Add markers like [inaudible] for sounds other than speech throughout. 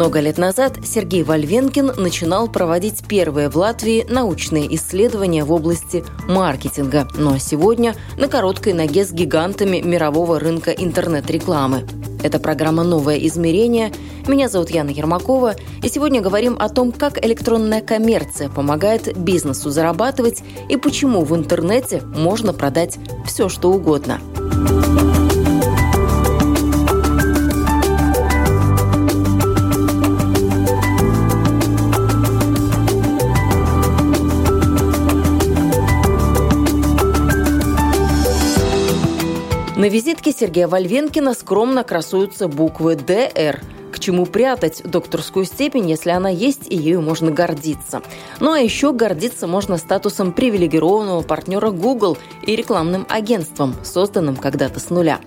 Много лет назад Сергей Вольвенкин начинал проводить первые в Латвии научные исследования в области маркетинга, но сегодня на короткой ноге с гигантами мирового рынка интернет-рекламы. Это программа «Новое измерение». Меня зовут Яна Ермакова, и сегодня говорим о том, как электронная коммерция помогает бизнесу зарабатывать и почему в интернете можно продать все, что угодно – визитке Сергея Вольвенкина скромно красуются буквы «ДР», к чему прятать докторскую степень, если она есть и ею можно гордиться. Ну а еще гордиться можно статусом привилегированного партнера Google и рекламным агентством, созданным когда-то с нуля.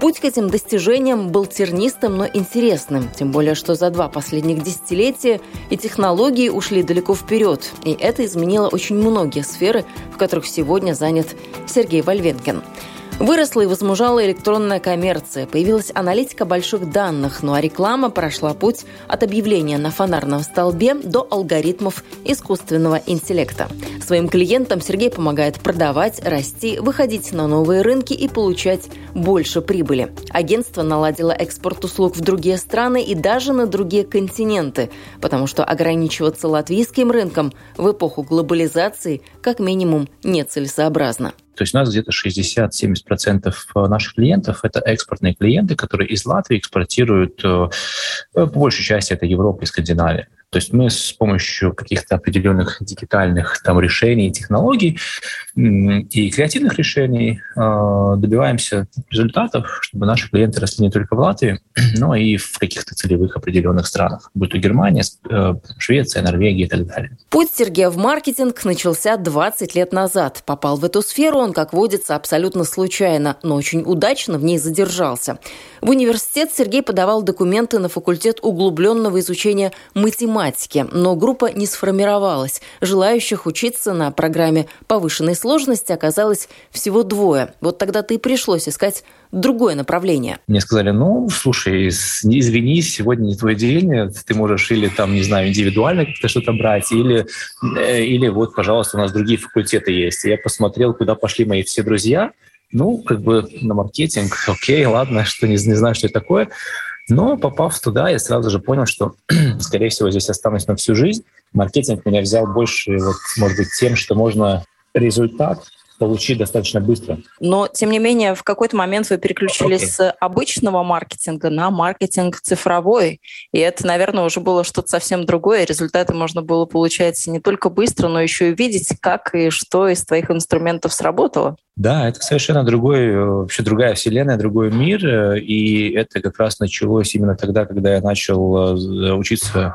Путь к этим достижениям был тернистым, но интересным, тем более, что за два последних десятилетия и технологии ушли далеко вперед, и это изменило очень многие сферы, в которых сегодня занят Сергей Вольвенкин. Выросла и возмужала электронная коммерция, появилась аналитика больших данных, ну а реклама прошла путь от объявления на фонарном столбе до алгоритмов искусственного интеллекта. Своим клиентам Сергей помогает продавать, расти, выходить на новые рынки и получать больше прибыли. Агентство наладило экспорт услуг в другие страны и даже на другие континенты, потому что ограничиваться латвийским рынком в эпоху глобализации как минимум нецелесообразно. То есть у нас где-то 60-70% э, наших клиентов — это экспортные клиенты, которые из Латвии экспортируют, э, по большей части это Европа и Скандинавия. То есть мы с помощью каких-то определенных дигитальных там, решений и технологий и креативных решений э, добиваемся результатов, чтобы наши клиенты росли не только в Латвии, [clears throat] но и в каких-то целевых определенных странах, будь то Германия, э, Швеция, Норвегия и так далее. Путь Сергея в маркетинг начался 20 лет назад. Попал в эту сферу он, как водится, абсолютно случайно, но очень удачно в ней задержался. В университет Сергей подавал документы на факультет углубленного изучения математики, но группа не сформировалась. Желающих учиться на программе повышенной сложности оказалось всего двое. Вот тогда-то и пришлось искать другое направление. Мне сказали, ну, слушай, извини, сегодня не твой день, ты можешь или там, не знаю, индивидуально как-то что-то брать, или, э, или вот, пожалуйста, у нас другие факультеты есть. Я посмотрел, куда пошли мои все друзья, ну, как бы на маркетинг, окей, ладно, что не, не знаю, что это такое. Но попав туда, я сразу же понял, что, [clears throat] скорее всего, здесь останусь на всю жизнь. Маркетинг меня взял больше, вот, может быть, тем, что можно результат получить достаточно быстро. Но, тем не менее, в какой-то момент вы переключились okay. с обычного маркетинга на маркетинг цифровой. И это, наверное, уже было что-то совсем другое. Результаты можно было получать не только быстро, но еще и видеть, как и что из твоих инструментов сработало. Да, это совершенно другой, э, вообще другая вселенная, другой мир, э, и это как раз началось именно тогда, когда я начал э, учиться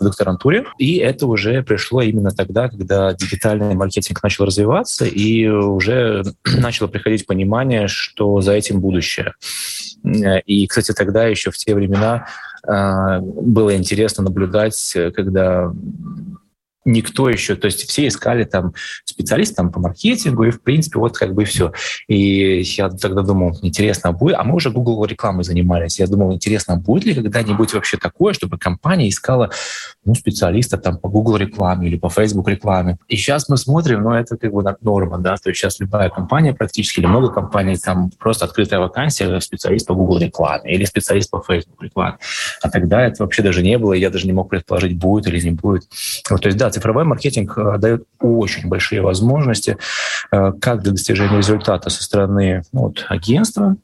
в докторантуре, и это уже пришло именно тогда, когда дигитальный маркетинг начал развиваться, и уже [clears throat] начало приходить понимание, что за этим будущее. И, кстати, тогда еще в те времена было интересно наблюдать, когда никто еще, то есть все искали там специалист там, по маркетингу, и в принципе вот как бы все. И я тогда думал, интересно, а будет, а мы уже Google рекламой занимались, я думал, интересно, а будет ли когда-нибудь вообще такое, чтобы компания искала ну, специалиста там по Google рекламе или по Facebook рекламе. И сейчас мы смотрим, ну это как бы норма, да, то есть сейчас любая компания практически, или много компаний, там просто открытая вакансия, специалист по Google рекламе или специалист по Facebook рекламе. А тогда это вообще даже не было, и я даже не мог предположить, будет или не будет. Вот, то есть да, цифровой маркетинг э, дает очень большие возможности э, как для достижения результата со стороны ну, вот, агентства,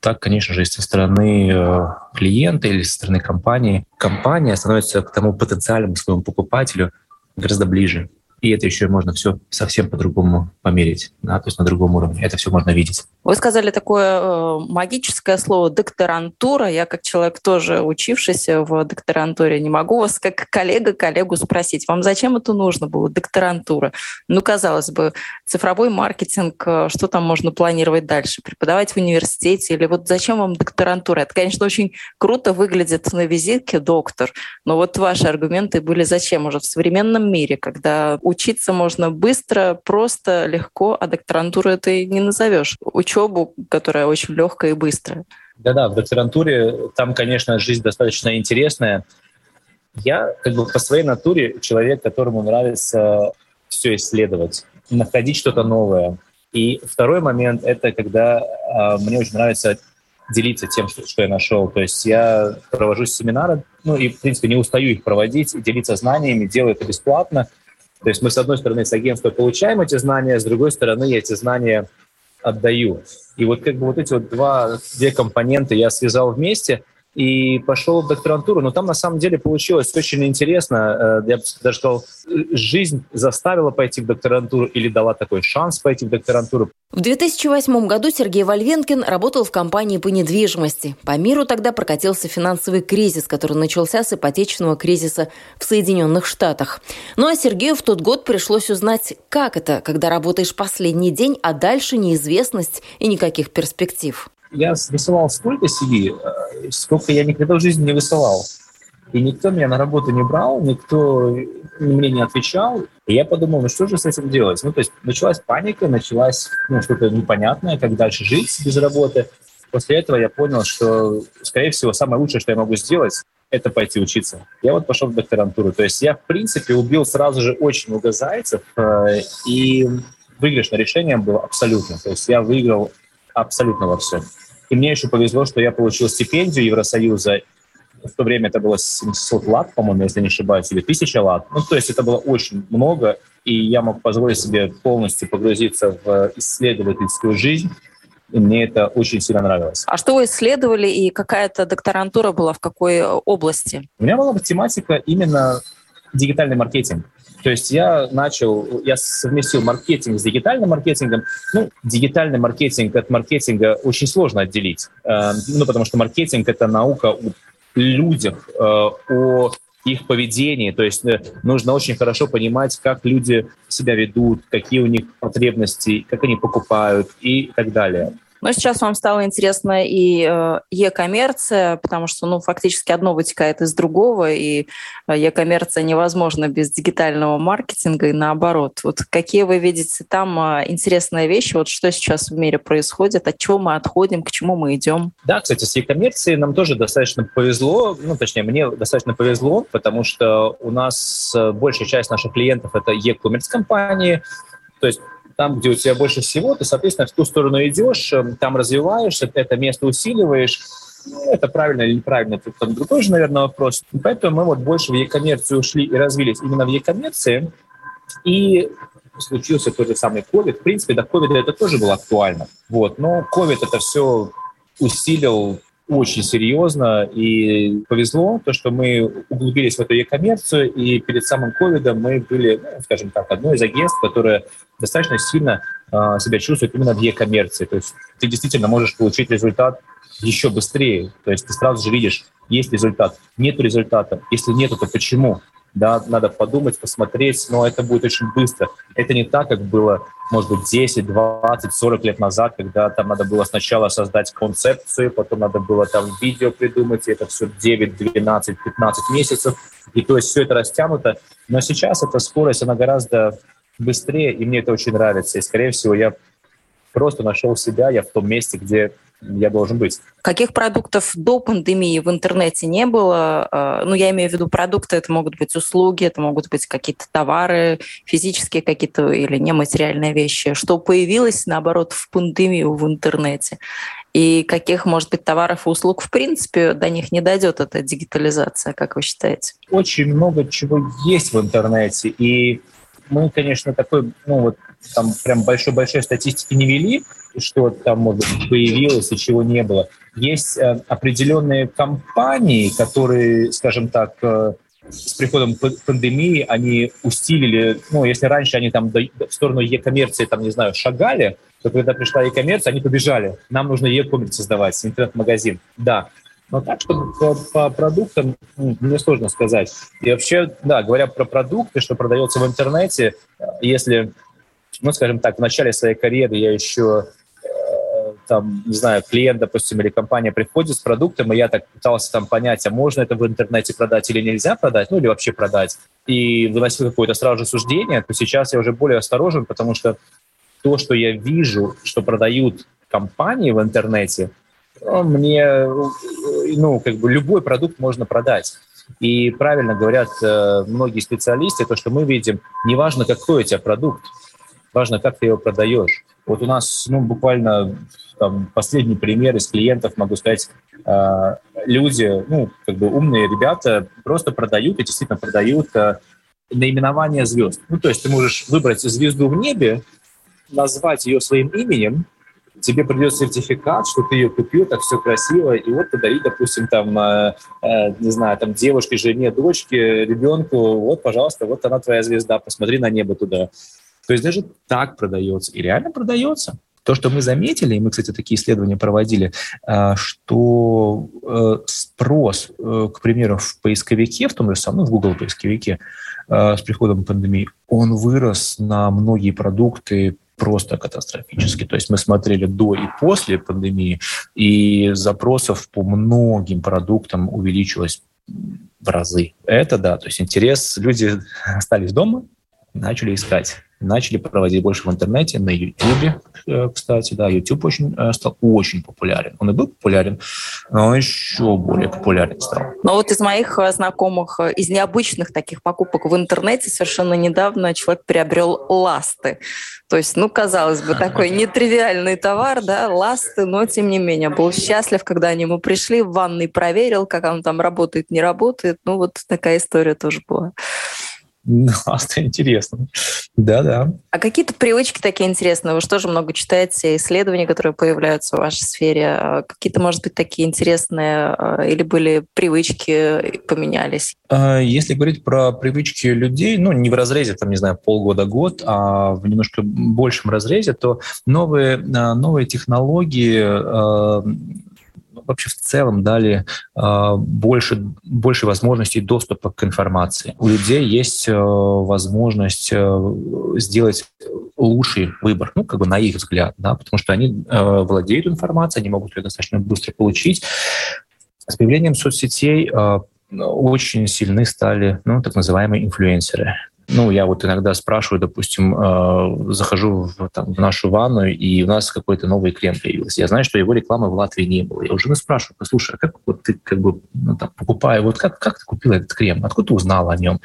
так, конечно же, и со стороны э, клиента или со стороны компании. Компания становится к тому потенциальному своему покупателю гораздо ближе. И это еще можно все совсем по-другому померить, да, то есть на другом уровне. Это все можно видеть. Вы сказали такое э, магическое слово «докторантура». Я как человек тоже учившийся в докторантуре не могу вас как коллега коллегу спросить, вам зачем это нужно было, докторантура? Ну, казалось бы, цифровой маркетинг, э, что там можно планировать дальше? Преподавать в университете или вот зачем вам докторантура? Это, конечно, очень круто выглядит на визитке «доктор», но вот ваши аргументы были зачем уже в современном мире, когда учиться можно быстро, просто, легко, а докторантуру это не назовешь. Учебу, которая очень легкая и быстрая. Да-да, в докторантуре там, конечно, жизнь достаточно интересная. Я как бы по своей натуре человек, которому нравится все исследовать, находить что-то новое. И второй момент — это когда э, мне очень нравится делиться тем, что, что я нашел. То есть я провожу семинары, ну и, в принципе, не устаю их проводить, делиться знаниями, делаю это бесплатно. То есть мы, с одной стороны, с агентства получаем эти знания, с другой стороны, я эти знания отдаю. И вот как бы вот эти вот два, две компоненты я связал вместе – и пошел в докторантуру. Но там на самом деле получилось очень интересно. Э, я бы даже сказал, жизнь заставила пойти в докторантуру или дала такой шанс пойти в докторантуру. В 2008 году Сергей Вольвенкин работал в компании по недвижимости. По миру тогда прокатился финансовый кризис, который начался с ипотечного кризиса в Соединенных Штатах. Ну а Сергею в тот год пришлось узнать, как это, когда работаешь последний день, а дальше неизвестность и никаких перспектив я высылал столько CV, э, сколько я никогда в жизни не высылал. И никто меня на работу не брал, никто мне не отвечал. И я подумал, ну что же с этим делать? Ну, то есть началась паника, началась ну, что-то непонятное, как дальше жить без работы. После этого я понял, что, скорее всего, самое лучшее, что я могу сделать, это пойти учиться. Я вот пошел в докторантуру. То есть я, в принципе, убил сразу же очень много зайцев, э, и выигрышное решение было абсолютно. То есть я выиграл абсолютно во всем. И мне еще повезло, что я получил стипендию Евросоюза. В то время это было 700 лат, по-моему, если не ошибаюсь, или 1000 лат. Ну, то есть это было очень много, и я мог позволить себе полностью погрузиться в исследовательскую жизнь. И мне это очень сильно нравилось. А что вы исследовали, и какая-то докторантура была в какой области? У меня была тематика именно дигитальный маркетинг. То есть я начал, я совместил маркетинг с дигитальным маркетингом. Ну, дигитальный маркетинг от маркетинга очень сложно отделить. Э, ну, потому что маркетинг — это наука о людях, э, о их поведении. То есть э, нужно очень хорошо понимать, как люди себя ведут, какие у них потребности, как они покупают и так далее. Но сейчас вам стало интересно и э, e-коммерция, потому что ну, фактически одно вытекает из другого, и э, e-коммерция невозможна без дигитального маркетинга и наоборот. Вот какие вы видите там э, интересные вещи, вот что сейчас в мире происходит, от чего мы отходим, к чему мы идем? Да, кстати, с e-коммерцией нам тоже достаточно повезло, ну, точнее, мне достаточно повезло, потому что у нас большая часть наших клиентов — это e-commerce компании, то есть там, где у тебя больше всего, ты, соответственно, в ту сторону идешь, эм, там развиваешься, это место усиливаешь. Ну, это правильно или неправильно, это там другой же, наверное, вопрос. Поэтому мы вот больше в e-коммерцию ушли и развились именно в e-коммерции. И случился тот же самый COVID. В принципе, до COVID это тоже было актуально. Вот. Но COVID это все усилил очень серьезно, и повезло, то, что мы углубились в эту e-коммерцию, и перед самым ковидом мы были, ну, скажем так, одной из агентств, которое достаточно сильно э, себя чувствует именно в e-коммерции. То есть ты действительно можешь получить результат еще быстрее. То есть ты сразу же видишь, есть результат, нет результата. Если нет, то почему? Да, надо подумать, посмотреть, но это будет очень быстро. Это не так, как было, может быть, 10, 20, 40 лет назад, когда там надо было сначала создать концепцию, потом надо было там видео придумать, и это все 9, 12, 15 месяцев, и то есть все это растянуто. Но сейчас эта скорость, она гораздо быстрее, и мне это очень нравится. И, скорее всего, я просто нашел себя, я в том месте, где я должен быть. Каких продуктов до пандемии в интернете не было? А, ну, я имею в виду продукты, это могут быть услуги, это могут быть какие-то товары, физические какие-то или нематериальные вещи. Что появилось, наоборот, в пандемию в интернете? И каких, может быть, товаров и услуг, в принципе, до них не дойдет эта дигитализация, как вы считаете? Очень много чего есть в интернете. И мы, конечно, такой, ну вот там прям большой-большой статистики не вели, что там, может появилось и чего не было. Есть э, определенные компании, которые, скажем так, э, с приходом пандемии они усилили, ну, если раньше они там в сторону e-коммерции, там, не знаю, шагали, то когда пришла e-коммерция, они побежали. Нам нужно e-коммерс создавать, интернет-магазин. Да. Но так, чтобы по, по продуктам, ну, мне сложно сказать. И вообще, да, говоря про продукты, что продается в интернете, если, ну, скажем так, в начале своей карьеры я еще там, не знаю, клиент, допустим, или компания приходит с продуктом, и я так пытался там понять, а можно это в интернете продать или нельзя продать, ну или вообще продать, и выносил какое-то сразу же суждение, то сейчас я уже более осторожен, потому что то, что я вижу, что продают компании в интернете, ну, мне, ну, как бы любой продукт можно продать. И правильно говорят э, многие специалисты, то, что мы видим, неважно, какой у тебя продукт, важно, как ты его продаешь. Вот у нас, ну, буквально там, последний пример из клиентов, могу сказать, э, люди, ну, как бы умные ребята просто продают и действительно продают э, наименование звезд. Ну, то есть ты можешь выбрать звезду в небе, назвать ее своим именем, тебе придет сертификат, что ты ее купил, так все красиво, и вот подари, допустим, там, э, э, не знаю, там, девушке, жене, дочке, ребенку, вот, пожалуйста, вот она твоя звезда, посмотри на небо туда. То есть даже так продается, и реально продается. То, что мы заметили, и мы, кстати, такие исследования проводили, э, что э, спрос, э, к примеру, в поисковике, в том же самом, в Google поисковике, с приходом пандемии, он вырос на многие продукты просто катастрофически. То есть мы смотрели до и после пандемии, и запросов по многим продуктам увеличилось в разы. Это да, то есть интерес, люди [laughs] остались дома, начали искать начали проводить больше в интернете, на YouTube, э, кстати, да, YouTube очень, э, стал очень популярен. Он и был популярен, но он еще более популярен стал. Но вот из моих э, знакомых, из необычных таких покупок в интернете совершенно недавно человек приобрел ласты. То есть, ну, казалось бы, такой нетривиальный товар, да, ласты, но тем не менее был счастлив, когда они ему пришли, в ванной проверил, как он там работает, не работает. Ну, вот такая история тоже была. [laughs] это интересно. Да-да. А какие-то привычки такие интересные? Вы же много читаете, исследования, которые появляются в вашей сфере? А какие-то, может быть, такие интересные а, или были привычки, поменялись? А, если говорить про привычки людей, ну, не в разрезе, там, не знаю, полгода-год, а в немножко большем разрезе, то новые, новые технологии вообще в целом дали э, больше, больше возможностей доступа к информации. У людей есть э, возможность э, сделать лучший выбор, ну, как бы на их взгляд, да, потому что они владеют информацией, они могут ее достаточно быстро получить. С появлением соцсетей очень сильны стали ну, так называемые инфлюенсеры. Ну, я вот иногда спрашиваю, допустим, э, захожу в, там, в нашу ванну, и у нас какой-то новый крем появился. Я знаю, что его рекламы в Латвии не было. Я уже спрашиваю, послушай, а как вот ты как бы ну, там, покупая, вот как, как ты купил этот крем? Откуда ты узнал о нем?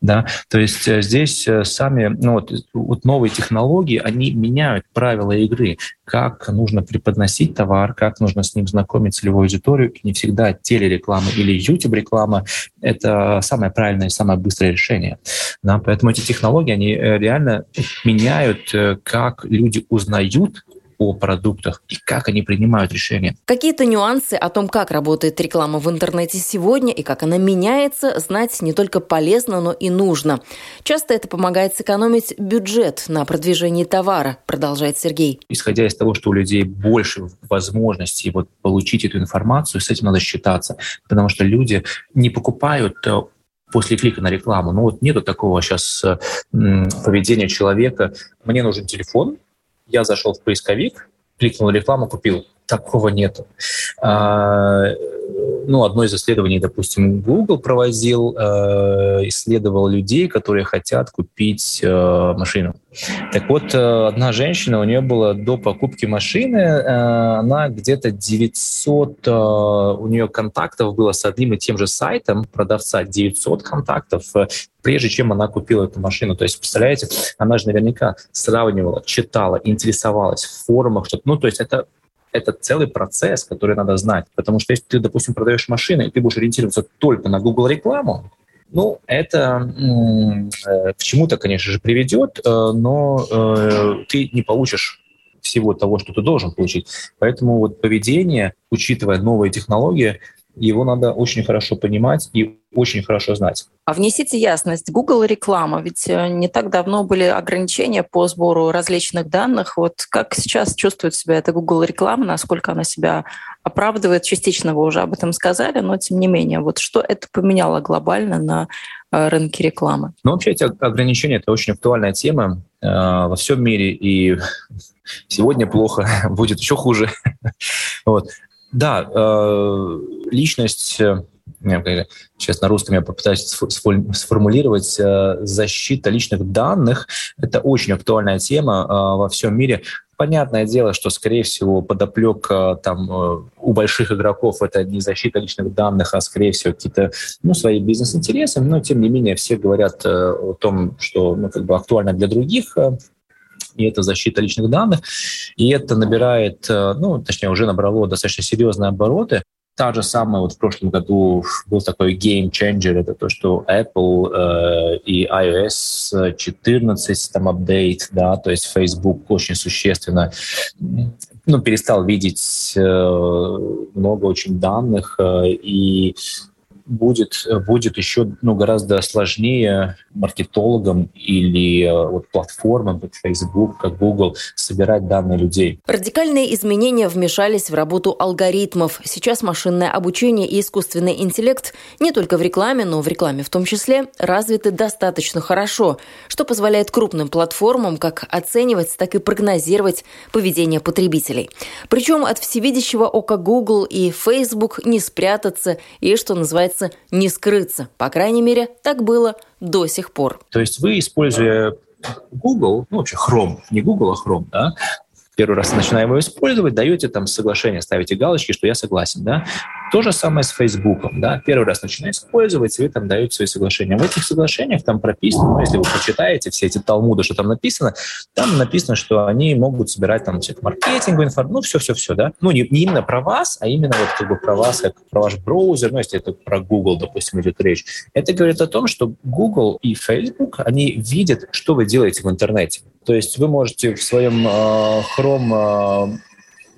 Да? То есть э, здесь э, сами, ну, вот, вот новые технологии, они меняют правила игры, как нужно преподносить товар, как нужно с ним знакомить целевую аудиторию. И не всегда телереклама или YouTube-реклама — это самое правильное и самое быстрое решение. Да? Поэтому эти технологии, они э, реально меняют, э, как люди узнают о продуктах и как они принимают решения. Какие-то нюансы о том, как работает реклама в интернете сегодня и как она меняется, знать не только полезно, но и нужно. Часто это помогает сэкономить бюджет на продвижение товара, продолжает Сергей. Исходя из того, что у людей больше возможностей вот получить эту информацию, с этим надо считаться, потому что люди не покупают э, после клика на рекламу. Ну вот нету такого сейчас поведения человека. Мне нужен телефон, я зашел в поисковик, кликнул рекламу, купил. Такого нету. Ну, одно из исследований, допустим, Google проводил, э, исследовал людей, которые хотят купить э, машину. Так вот, э, одна женщина, у нее было до покупки машины, э, она где-то 900, э, у нее контактов было с одним и тем же сайтом продавца, 900 контактов, прежде чем она купила эту машину. То есть, представляете, она же наверняка сравнивала, читала, интересовалась в форумах, что ну, то есть это это целый процесс, который надо знать. Потому что если ты, допустим, продаешь машины, и ты будешь ориентироваться только на Google рекламу, ну, это э, к чему-то, конечно же, приведет, э, но э, ты не получишь всего того, что ты должен получить. Поэтому вот поведение, учитывая новые технологии, его надо очень хорошо понимать и очень хорошо знать. А внесите ясность. Google реклама, ведь э, не так давно были ограничения по сбору различных данных. Вот как сейчас чувствует себя эта Google реклама, насколько она себя оправдывает? Частично вы уже об этом сказали, но тем не менее, вот что это поменяло глобально на э, рынке рекламы? Ну, вообще эти ограничения – это очень актуальная тема э, во всем мире, и [laughs] сегодня плохо, [laughs] будет еще хуже. [laughs] вот. Да, э, личность, э, сейчас на русском я попытаюсь сформулировать, э, защита личных данных – это очень актуальная тема во всем мире. Понятное дело, что, скорее всего, подоплека там у больших игроков это не защита личных данных, а, скорее всего, какие-то ну, свои бизнес-интересы, но, тем не менее, все говорят о том, что ну, как бы актуально для других и это защита личных данных, и это набирает, э, ну, точнее, уже набрало достаточно серьезные обороты. Та же самая, вот в прошлом году был такой game changer, это то, что Apple э, и iOS 14 там апдейт, да, то есть Facebook очень существенно ну, перестал видеть э, много очень данных, э, и будет, будет еще ну, гораздо сложнее маркетологам или э, вот, платформам, как Facebook, как Google, собирать данные людей. Радикальные изменения вмешались в работу алгоритмов. Сейчас машинное обучение и искусственный интеллект не только в рекламе, но в рекламе в том числе развиты достаточно хорошо, что позволяет крупным платформам как оценивать, так и прогнозировать поведение потребителей. Причем от всевидящего ока Google и Facebook не спрятаться и, что называется, не скрыться. По крайней мере, так было до сих пор. То есть вы, используя Google, ну вообще Chrome, не Google, а Chrome, да, первый раз начинаем его использовать, даете там соглашение, ставите галочки, что я согласен, да. То же самое с Фейсбуком, да. Первый раз начинаете использовать, вы там даете свои соглашения. В этих соглашениях там прописано, ну, если вы почитаете все эти талмуды, что там написано, там написано, что они могут собирать там всякую маркетинговую информацию, ну, все-все-все, да. Ну, не, не именно про вас, а именно вот как бы про вас, как про ваш браузер, ну, если это про Google, допустим, идет речь. Это говорит о том, что Google и Facebook, они видят, что вы делаете в интернете. То есть вы можете в своем э, Chrome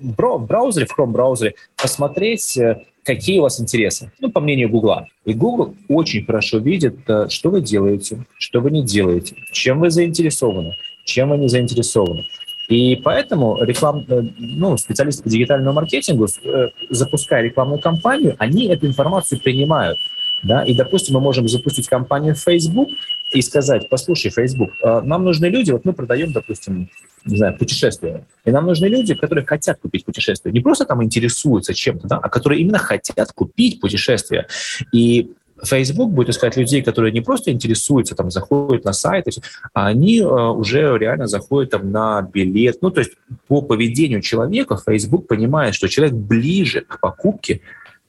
э, браузере, в Chrome браузере посмотреть, э, какие у вас интересы, ну, по мнению Google. И Google очень хорошо видит, э, что вы делаете, что вы не делаете, чем вы заинтересованы, чем вы не заинтересованы. И поэтому реклам, э, ну, специалисты по дигитальному маркетингу, э, запуская рекламную кампанию, они эту информацию принимают. Да? И, допустим, мы можем запустить кампанию в Facebook и сказать, послушай, Facebook, нам нужны люди, вот мы продаем, допустим, не знаю, путешествия, и нам нужны люди, которые хотят купить путешествие, не просто там интересуются чем-то, да, а которые именно хотят купить путешествие. И Facebook будет искать людей, которые не просто интересуются, там, заходят на сайт, а они э, уже реально заходят там на билет. Ну, то есть по поведению человека Facebook понимает, что человек ближе к покупке,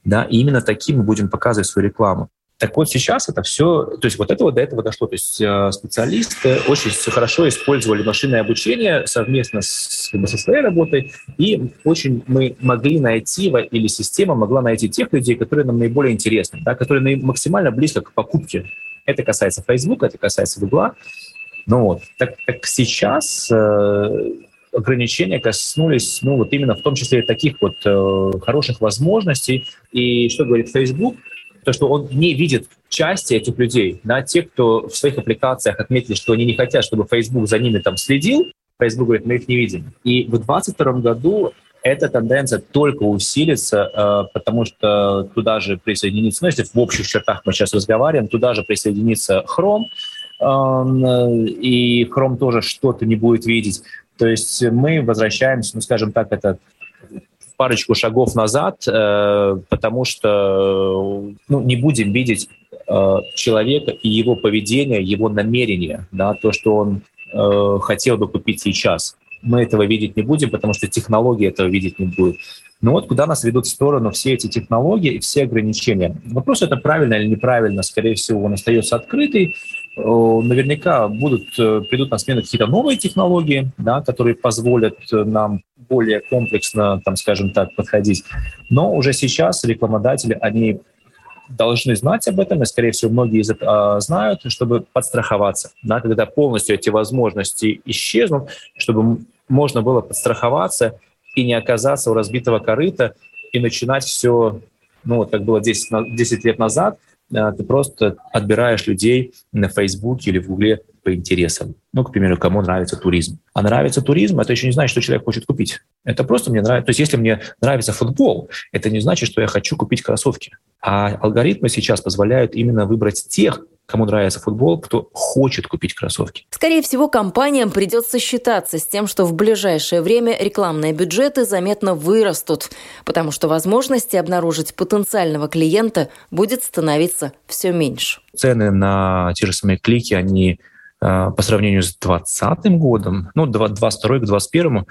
да, и именно таким мы будем показывать свою рекламу. Так вот сейчас это все, то есть вот это вот до этого дошло. То есть э, специалисты очень хорошо использовали машинное обучение совместно с, как бы, со своей работой, и очень мы могли найти, или система могла найти тех людей, которые нам наиболее интересны, да, которые максимально близко к покупке. Это касается Facebook, это касается Google. Ну вот, так как сейчас э, ограничения коснулись, ну, вот именно в том числе таких вот э, хороших возможностей. И что говорит Facebook? То, что он не видит части этих людей, да, те, кто в своих аппликациях отметили, что они не хотят, чтобы Facebook за ними там следил, Facebook говорит, мы их не видим. И в 2022 году эта тенденция только усилится, э, потому что туда же присоединится, ну, если в общих чертах мы сейчас разговариваем, туда же присоединится Chrome, э, и Chrome тоже что-то не будет видеть. То есть мы возвращаемся, ну, скажем так, это парочку шагов назад, э, потому что ну, не будем видеть э, человека и его поведение, его намерение, да, то, что он э, хотел бы купить сейчас. Мы этого видеть не будем, потому что технологии этого видеть не будут. Но вот куда нас ведут в сторону все эти технологии и все ограничения. Вопрос, это правильно или неправильно, скорее всего, он остается открытый. Наверняка будут, придут на смену какие-то новые технологии, да, которые позволят нам более комплексно, там, скажем так, подходить. Но уже сейчас рекламодатели, они должны знать об этом, и, скорее всего, многие из этого знают, чтобы подстраховаться. Да, когда полностью эти возможности исчезнут, чтобы можно было подстраховаться и не оказаться у разбитого корыта и начинать все Ну, вот как было 10, 10 лет назад, э, ты просто отбираешь людей на Фейсбуке или в Гугле по интересам. Ну, к примеру, кому нравится туризм. А нравится туризм, это еще не значит, что человек хочет купить. Это просто мне нравится. То есть если мне нравится футбол, это не значит, что я хочу купить кроссовки. А алгоритмы сейчас позволяют именно выбрать тех, кому нравится футбол, кто хочет купить кроссовки. Скорее всего, компаниям придется считаться с тем, что в ближайшее время рекламные бюджеты заметно вырастут, потому что возможности обнаружить потенциального клиента будет становиться все меньше. Цены на те же самые клики, они э, по сравнению с 2020 годом, ну, 22 к 21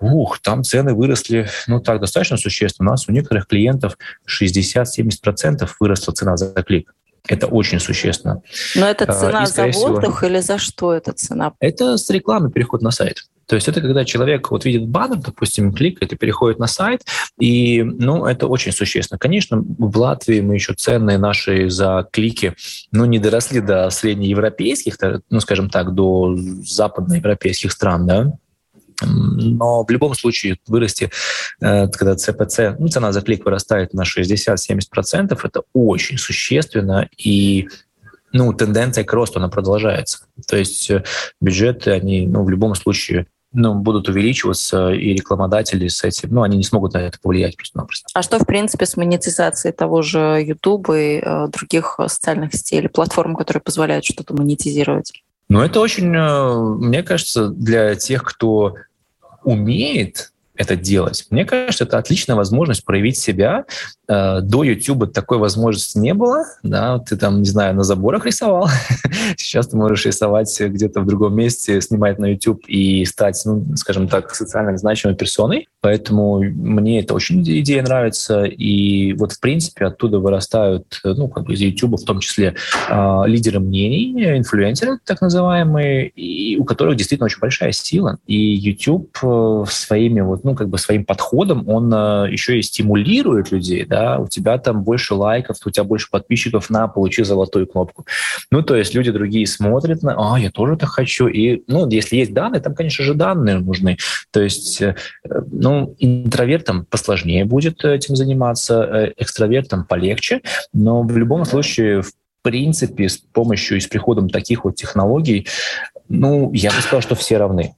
Ух, там цены выросли, ну так, достаточно существенно. У нас у некоторых клиентов 60-70% выросла цена за клик. Это очень существенно. Но это а, цена за воздух всего, или за что эта цена? Это с рекламы переход на сайт. То есть это когда человек вот видит баннер, допустим, кликает и переходит на сайт, и, ну, это очень существенно. Конечно, в Латвии мы еще ценные наши за клики, ну, не доросли до среднеевропейских, ну, скажем так, до западноевропейских стран, да, но в любом случае вырасти, э, когда ЦПЦ, ну, цена за клик вырастает на 60-70%, это очень существенно, и ну, тенденция к росту, она продолжается. То есть э, бюджеты, они ну, в любом случае ну, будут увеличиваться, и рекламодатели с этим, ну, они не смогут на это повлиять просто-напросто. А что, в принципе, с монетизацией того же YouTube и э, других социальных сетей или платформ, которые позволяют что-то монетизировать? Ну, это очень, э, мне кажется, для тех, кто o Meet это делать. Мне кажется, это отличная возможность проявить себя. Э, до YouTube такой возможности не было. Да, ты там, не знаю, на заборах рисовал. [laughs] Сейчас ты можешь рисовать где-то в другом месте, снимать на YouTube и стать, ну, скажем так, социально значимой персоной. Поэтому мне это очень идея нравится. И вот, в принципе, оттуда вырастают, ну, как бы из YouTube в том числе, э, лидеры мнений, инфлюенсеры так называемые, и у которых действительно очень большая сила. И YouTube э, своими вот, ну, как бы своим подходом, он еще и стимулирует людей, да, у тебя там больше лайков, у тебя больше подписчиков на «получи золотую кнопку». Ну, то есть люди другие смотрят на «а, я тоже так хочу». И, ну, если есть данные, там, конечно же, данные нужны. То есть, ну, ну, интровертам посложнее будет этим заниматься, э, экстравертам полегче, но в любом случае, в принципе, с помощью и с приходом таких вот технологий, ну, я бы сказал, что все равны.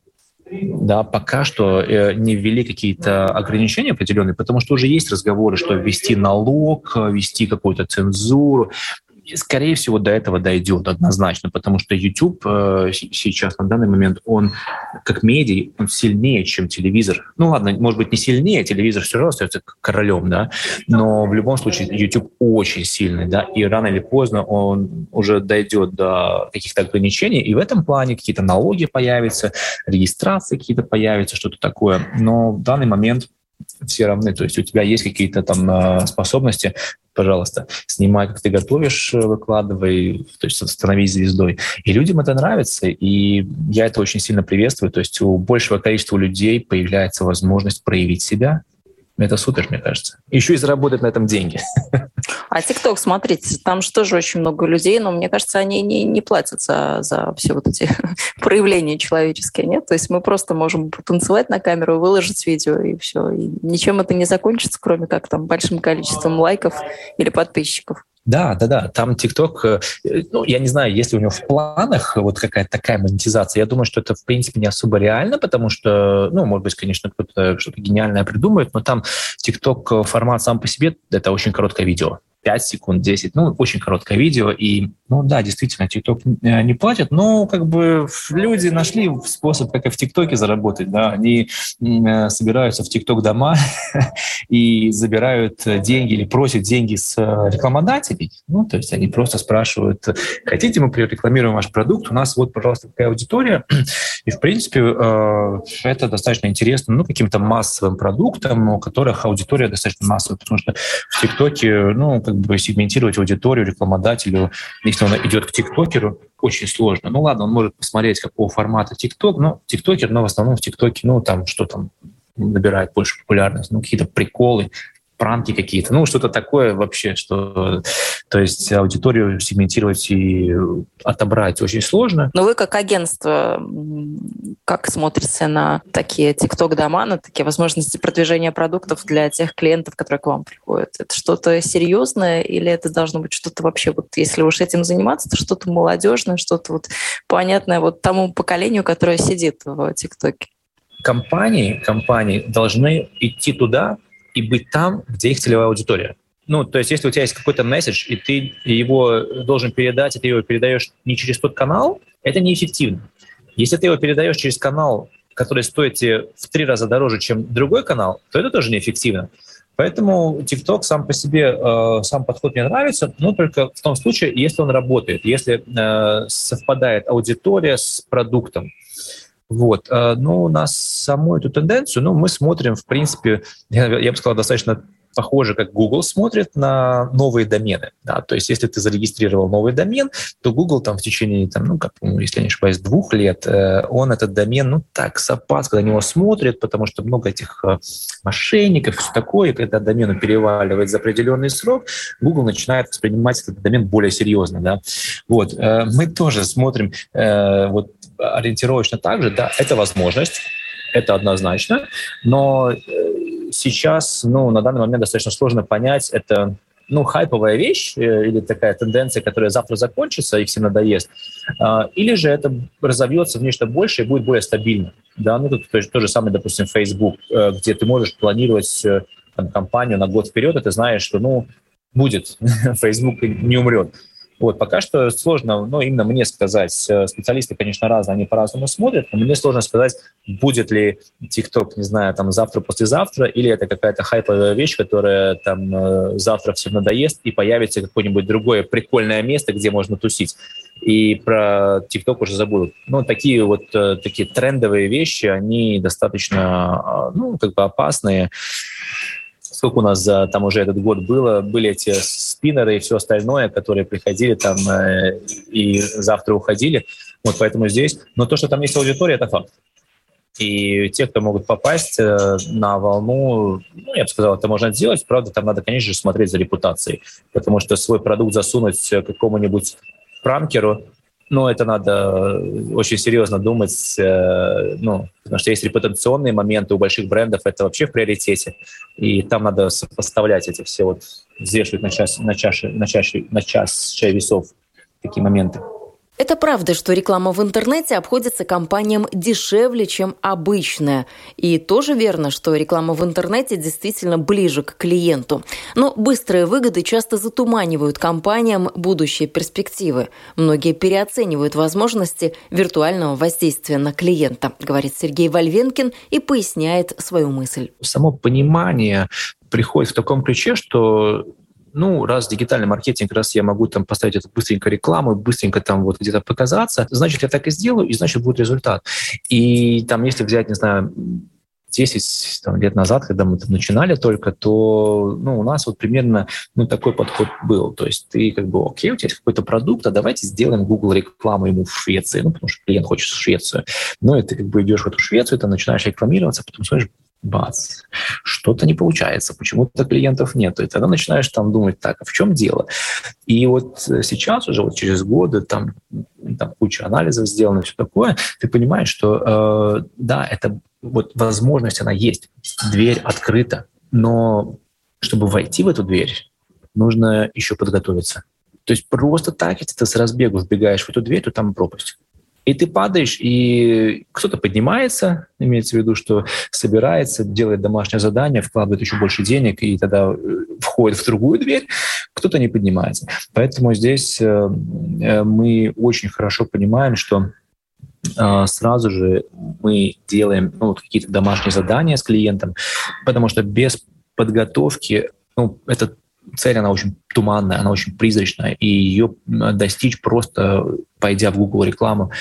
Да, пока что э, не ввели какие-то ограничения определенные, потому что уже есть разговоры, что ввести налог, ввести какую-то цензуру скорее всего, до этого дойдет однозначно, потому что YouTube э, сейчас на данный момент, он как медиа, он сильнее, чем телевизор. Ну ладно, может быть, не сильнее, телевизор все равно остается королем, да, но в любом случае YouTube очень сильный, да, и рано или поздно он уже дойдет до каких-то ограничений, и в этом плане какие-то налоги появятся, регистрации какие-то появятся, что-то такое. Но в данный момент все равны. То есть у тебя есть какие-то там э, способности, пожалуйста, снимай, как ты готовишь, э, выкладывай, то есть становись звездой. И людям это нравится, и я это очень сильно приветствую. То есть у большего количества людей появляется возможность проявить себя, это супер, мне кажется. Еще и заработать на этом деньги. А ТикТок, смотрите, там же тоже очень много людей, но мне кажется, они не, не платят за, за все вот эти [laughs] проявления человеческие, нет? То есть мы просто можем потанцевать на камеру, выложить видео, и все. И ничем это не закончится, кроме как там большим количеством лайков или подписчиков. Да, да, да. Там ТикТок, э, ну, я не знаю, есть ли у него в планах вот какая-то такая монетизация. Я думаю, что это, в принципе, не особо реально, потому что, ну, может быть, конечно, кто-то что-то гениальное придумает, но там ТикТок э, формат сам по себе — это очень короткое видео. 5 секунд, 10, ну, очень короткое видео, и, ну, да, действительно, ТикТок э, не платит, но, как бы, люди нашли способ, как и в ТикТоке заработать, да, они э, собираются в ТикТок дома [laughs] и забирают деньги или просят деньги с э, рекламодателей, ну, то есть они просто спрашивают, хотите мы прорекламируем ваш продукт, у нас вот, пожалуйста, такая аудитория, и, в принципе, это достаточно интересно, ну, каким-то массовым продуктом, у которых аудитория достаточно массовая, потому что в ТикТоке, ну, бы сегментировать аудиторию рекламодателю, если он идет к тиктокеру, очень сложно. Ну ладно, он может посмотреть, какого формата тикток, но тиктокер, но в основном в тиктоке, ну там что там набирает больше популярность, ну какие-то приколы, пранки какие-то, ну, что-то такое вообще, что, то есть аудиторию сегментировать и отобрать очень сложно. Но вы как агентство, как смотрите на такие TikTok-дома, на такие возможности продвижения продуктов для тех клиентов, которые к вам приходят? Это что-то серьезное или это должно быть что-то вообще, вот если уж этим заниматься, то что-то молодежное, что-то вот понятное вот тому поколению, которое сидит в ТикТоке? Компании, компании должны идти туда, и быть там, где их целевая аудитория. Ну, то есть, если у тебя есть какой-то месседж, и ты его должен передать, и ты его передаешь не через тот канал, это неэффективно. Если ты его передаешь через канал, который стоит тебе в три раза дороже, чем другой канал, то это тоже неэффективно. Поэтому TikTok сам по себе, э, сам подход мне нравится, но только в том случае, если он работает, если э, совпадает аудитория с продуктом. Вот. Э, ну, на саму эту тенденцию, ну, мы смотрим, в принципе, [laughs] я, я бы сказал, достаточно похоже, как Google смотрит на новые домены. Да? То есть если ты зарегистрировал новый домен, то Google там в течение, там, ну, как, ну, если я не ошибаюсь, двух лет, э, он этот домен, ну, так, с опаской на него смотрит, потому что много этих э, мошенников, все такое, и когда домену переваливает за определенный срок, Google начинает воспринимать этот домен более серьезно. Да? Вот. Мы тоже смотрим вот ориентировочно также, да, это возможность, это однозначно, но э, сейчас, ну, на данный момент достаточно сложно понять, это ну, хайповая вещь э, или такая тенденция, которая завтра закончится и всем надоест, а, или же это разовьется в нечто большее и будет более стабильно. Да, ну, тут то, то же самое, допустим, Facebook, э, где ты можешь планировать там, компанию на год вперед, и ты знаешь, что, ну, будет, [laughs] Facebook не умрет. Вот, пока что сложно, ну, именно мне сказать. Э, специалисты, конечно, разные, они по-разному смотрят, но мне сложно сказать, будет ли TikTok, не знаю, там завтра, послезавтра, или это какая-то хайповая вещь, которая там э, завтра всем надоест, и появится какое-нибудь другое прикольное место, где можно тусить. И про TikTok уже забудут. Ну, такие вот э, такие трендовые вещи, они достаточно, ну, как бы опасные сколько у нас за там уже этот год было, были эти спиннеры и все остальное, которые приходили там э, и завтра уходили. Вот поэтому здесь. Но то, что там есть аудитория, это факт. И те, кто могут попасть э, на волну, ну, я бы сказал, это можно сделать. Правда, там надо, конечно же, смотреть за репутацией. Потому что свой продукт засунуть какому-нибудь пранкеру, ну, это надо очень серьезно думать, э, ну, потому что есть репутационные моменты у больших брендов, это вообще в приоритете, и там надо сопоставлять эти все вот, взвешивать на час, на чаше, на чаше, на час чай весов такие моменты. Это правда, что реклама в интернете обходится компаниям дешевле, чем обычная. И тоже верно, что реклама в интернете действительно ближе к клиенту. Но быстрые выгоды часто затуманивают компаниям будущие перспективы. Многие переоценивают возможности виртуального воздействия на клиента, говорит Сергей Вольвенкин и поясняет свою мысль. Само понимание приходит в таком ключе, что ну, раз дигитальный маркетинг, раз я могу там поставить это быстренько рекламу, быстренько там вот где-то показаться, значит, я так и сделаю, и значит, будет результат. И там, если взять, не знаю, 10 там, лет назад, когда мы там начинали только, то ну, у нас вот примерно ну, такой подход был. То есть ты как бы, окей, у тебя есть какой-то продукт, а давайте сделаем Google рекламу ему в Швеции, ну, потому что клиент хочет в Швецию. Ну, и ты как бы идешь в эту Швецию, ты начинаешь рекламироваться, потом смотришь, бац, что-то не получается, почему-то клиентов нет. И тогда начинаешь там думать, так, а в чем дело? И вот сейчас уже вот через годы там, там куча анализов сделано, все такое, ты понимаешь, что э, да, это вот возможность, она есть, дверь открыта, но чтобы войти в эту дверь, нужно еще подготовиться. То есть просто так, если ты с разбегу вбегаешь в эту дверь, то там пропасть. И ты падаешь, и кто-то поднимается, имеется в виду, что собирается, делает домашнее задание, вкладывает еще больше денег, и тогда э, входит в другую дверь, кто-то не поднимается. Поэтому здесь э, э, мы очень хорошо понимаем, что сразу же мы делаем ну, какие-то домашние задания с клиентом, потому что без подготовки ну, этот цель, она очень туманная, она очень призрачная, и ее достичь просто, пойдя в Google рекламу,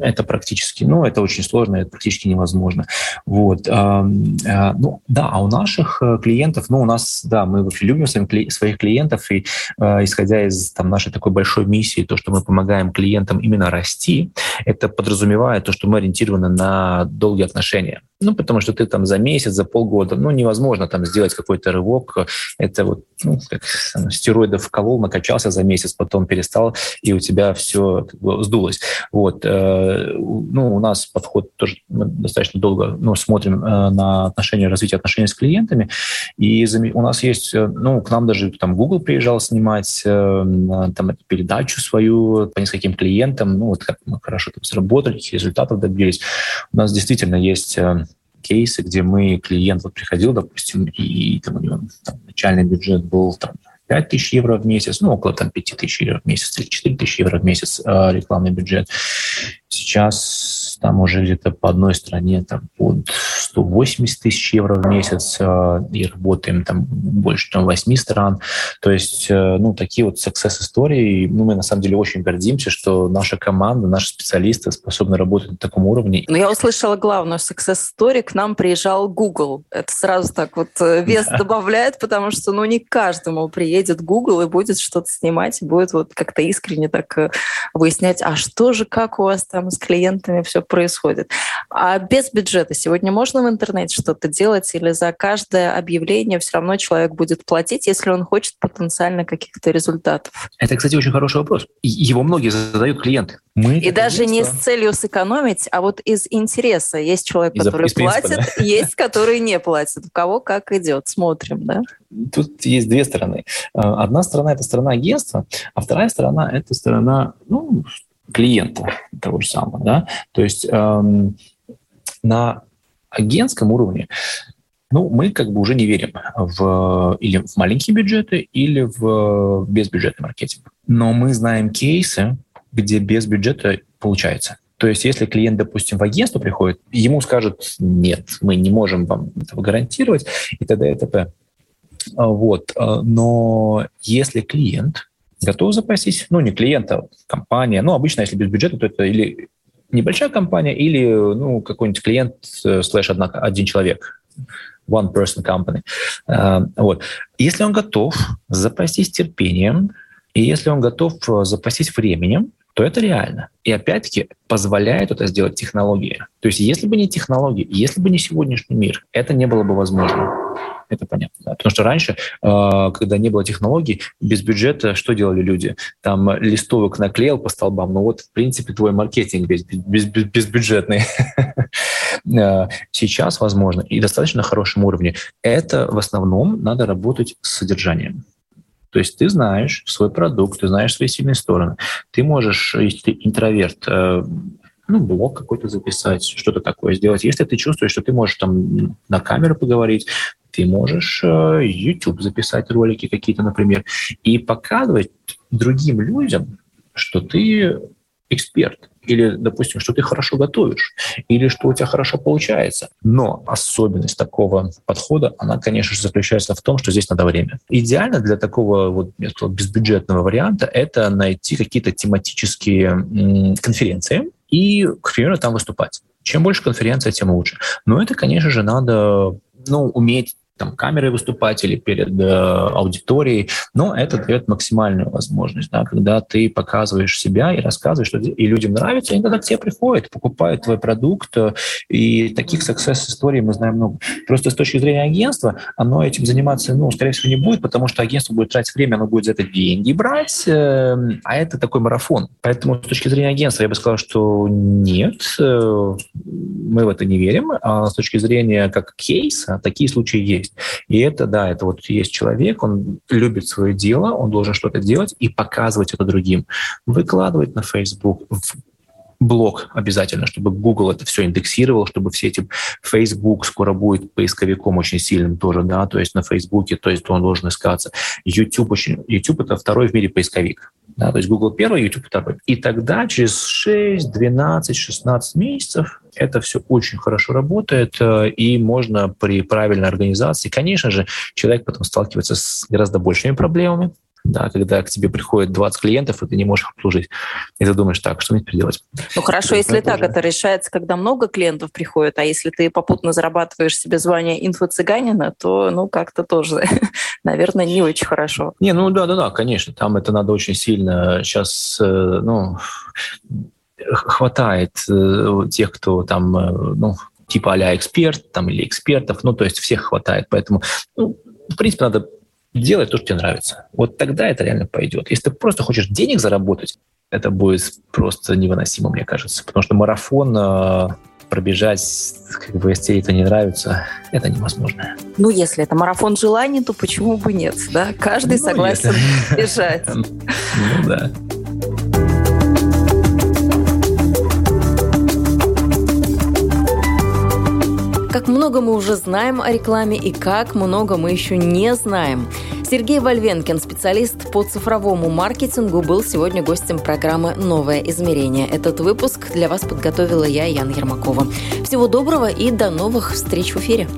это практически, ну, это очень сложно, это практически невозможно. Вот. Ну, да, а у наших э, клиентов, ну, у нас, да, мы вообще любим своих клиентов, и э, исходя из там, нашей такой большой миссии, то, что мы помогаем клиентам именно расти, это подразумевает то, что мы ориентированы на долгие отношения. Ну, потому что ты там за месяц, за полгода, ну, невозможно там сделать какой-то рывок. Это вот, ну, как там, стероидов вколол, накачался за месяц, потом перестал, и у тебя все как бы, сдулось. Вот. Э, ну, у нас подход тоже мы достаточно долго ну, смотрим э, на отношения, развитие отношений с клиентами, и у нас есть, э, ну, к нам даже там Google приезжал снимать там передачу свою по нескольким клиентам, ну, вот как мы хорошо там сработали, результатов добились. У нас действительно есть кейсы, где мы, клиент вот приходил, допустим, и там у него там, начальный бюджет был там, 5 тысяч евро в месяц, ну, около там, 5 тысяч евро в месяц или 4 тысячи евро в месяц э, рекламный бюджет. Сейчас там уже где-то по одной стране там, под 180 тысяч евро в месяц э, и работаем там больше чем 8 стран. То есть, э, ну, такие вот success истории. Ну, мы на самом деле очень гордимся, что наша команда, наши специалисты способны работать на таком уровне. Но я услышала главную success story. К нам приезжал Google. Это сразу так вот э, вес да. добавляет, потому что, ну, не каждому приедет Google и будет что-то снимать, и будет вот как-то искренне так выяснять, а что же, как у вас там с клиентами все происходит. А без бюджета сегодня можно в интернете что-то делать или за каждое объявление все равно человек будет платить, если он хочет потенциально каких-то результатов? Это, кстати, очень хороший вопрос. Его многие задают клиенты. Мы и даже не с целью сэкономить, а вот из интереса. Есть человек, из, который из платит, принципа, да? [laughs] есть, который не платит. У кого как идет, смотрим, да? Тут есть две стороны. А, одна сторона – это сторона агентства, а вторая сторона – это сторона ну, клиента того же самого. Да? То есть эм, на агентском уровне ну, мы как бы уже не верим в или в маленькие бюджеты, или в безбюджетный маркетинг. Но мы знаем кейсы, где без бюджета получается. То есть, если клиент, допустим, в агентство приходит, ему скажут, нет, мы не можем вам этого гарантировать, и т.д. и т.п. Вот. Но если клиент готов запастись, ну, не клиента, компания, ну, обычно, если без бюджета, то это или небольшая компания, или, ну, какой-нибудь клиент э, слэш один человек, one person company. Uh, вот. Если он готов запастись терпением, и если он готов э, запастись временем, то это реально. И опять-таки позволяет это сделать технологии. То есть если бы не технологии, если бы не сегодняшний мир, это не было бы возможно. Это понятно. Да? Потому что раньше, э, когда не было технологий, без бюджета что делали люди? Там листовок наклеил по столбам. Ну вот, в принципе, твой маркетинг без, без, без, безбюджетный. [laughs] Э, сейчас возможно и достаточно хорошем уровне. Это в основном надо работать с содержанием. То есть ты знаешь свой продукт, ты знаешь свои сильные стороны. Ты можешь, если ты интроверт, э, ну, блог какой-то записать, что-то такое сделать. Если ты чувствуешь, что ты можешь там на камеру поговорить, ты можешь э, YouTube записать ролики какие-то, например, и показывать другим людям, что ты эксперт, или, допустим, что ты хорошо готовишь, или что у тебя хорошо получается. Но особенность такого подхода, она, конечно же, заключается в том, что здесь надо время. Идеально для такого, вот, я сказал, безбюджетного варианта это найти какие-то тематические конференции и, к примеру, там выступать. Чем больше конференция, тем лучше. Но это, конечно же, надо ну, уметь там, камерой выступать или перед э, аудиторией, но это дает максимальную возможность, да, когда ты показываешь себя и рассказываешь, что и людям нравится, и тогда к тебе приходят, покупают твой продукт, э, и таких success-историй мы знаем много. Просто с точки зрения агентства оно этим заниматься, ну, скорее всего, не будет, потому что агентство будет тратить время, оно будет за это деньги брать, э, а это такой марафон. Поэтому с точки зрения агентства я бы сказал, что нет, э, мы в это не верим, а с точки зрения как кейса такие случаи есть есть. И это, да, это вот есть человек, он любит свое дело, он должен что-то делать и показывать это другим. Выкладывать на Facebook, в блог обязательно, чтобы Google это все индексировал, чтобы все эти Facebook скоро будет поисковиком очень сильным тоже, да, то есть на Facebook, то есть он должен искаться. YouTube очень, YouTube это второй в мире поисковик. Да, то есть Google первый, YouTube второй. И тогда через 6, 12, 16 месяцев это все очень хорошо работает, э, и можно при правильной организации, конечно же, человек потом сталкивается с гораздо большими проблемами, да, когда к тебе приходит 20 клиентов, и ты не можешь их обслужить. И ты думаешь, так, что мне теперь делать? Ну хорошо, если так, это решается, когда много клиентов приходит, а если ты попутно зарабатываешь себе звание инфо-цыганина, то, ну, как-то тоже, [laughs] наверное, не очень хорошо. Не, ну да-да-да, конечно, там это надо очень сильно сейчас, э, ну, хватает э, тех, кто там, э, ну, типа а эксперт там, или экспертов, ну, то есть всех хватает. Поэтому, ну, в принципе, надо делать то, что тебе нравится. Вот тогда это реально пойдет. Если ты просто хочешь денег заработать, это будет просто невыносимо, мне кажется. Потому что марафон э, пробежать, как бы, если это не нравится, это невозможно. Ну, если это марафон желаний, то почему бы нет, да? Каждый ну, согласен если... [laughs] бежать. [laughs] Ну, да. Как много мы уже знаем о рекламе и как много мы еще не знаем. Сергей Вольвенкин, специалист по цифровому маркетингу, был сегодня гостем программы «Новое измерение». Этот выпуск для вас подготовила я, Яна Ермакова. Всего доброго и до новых встреч в эфире.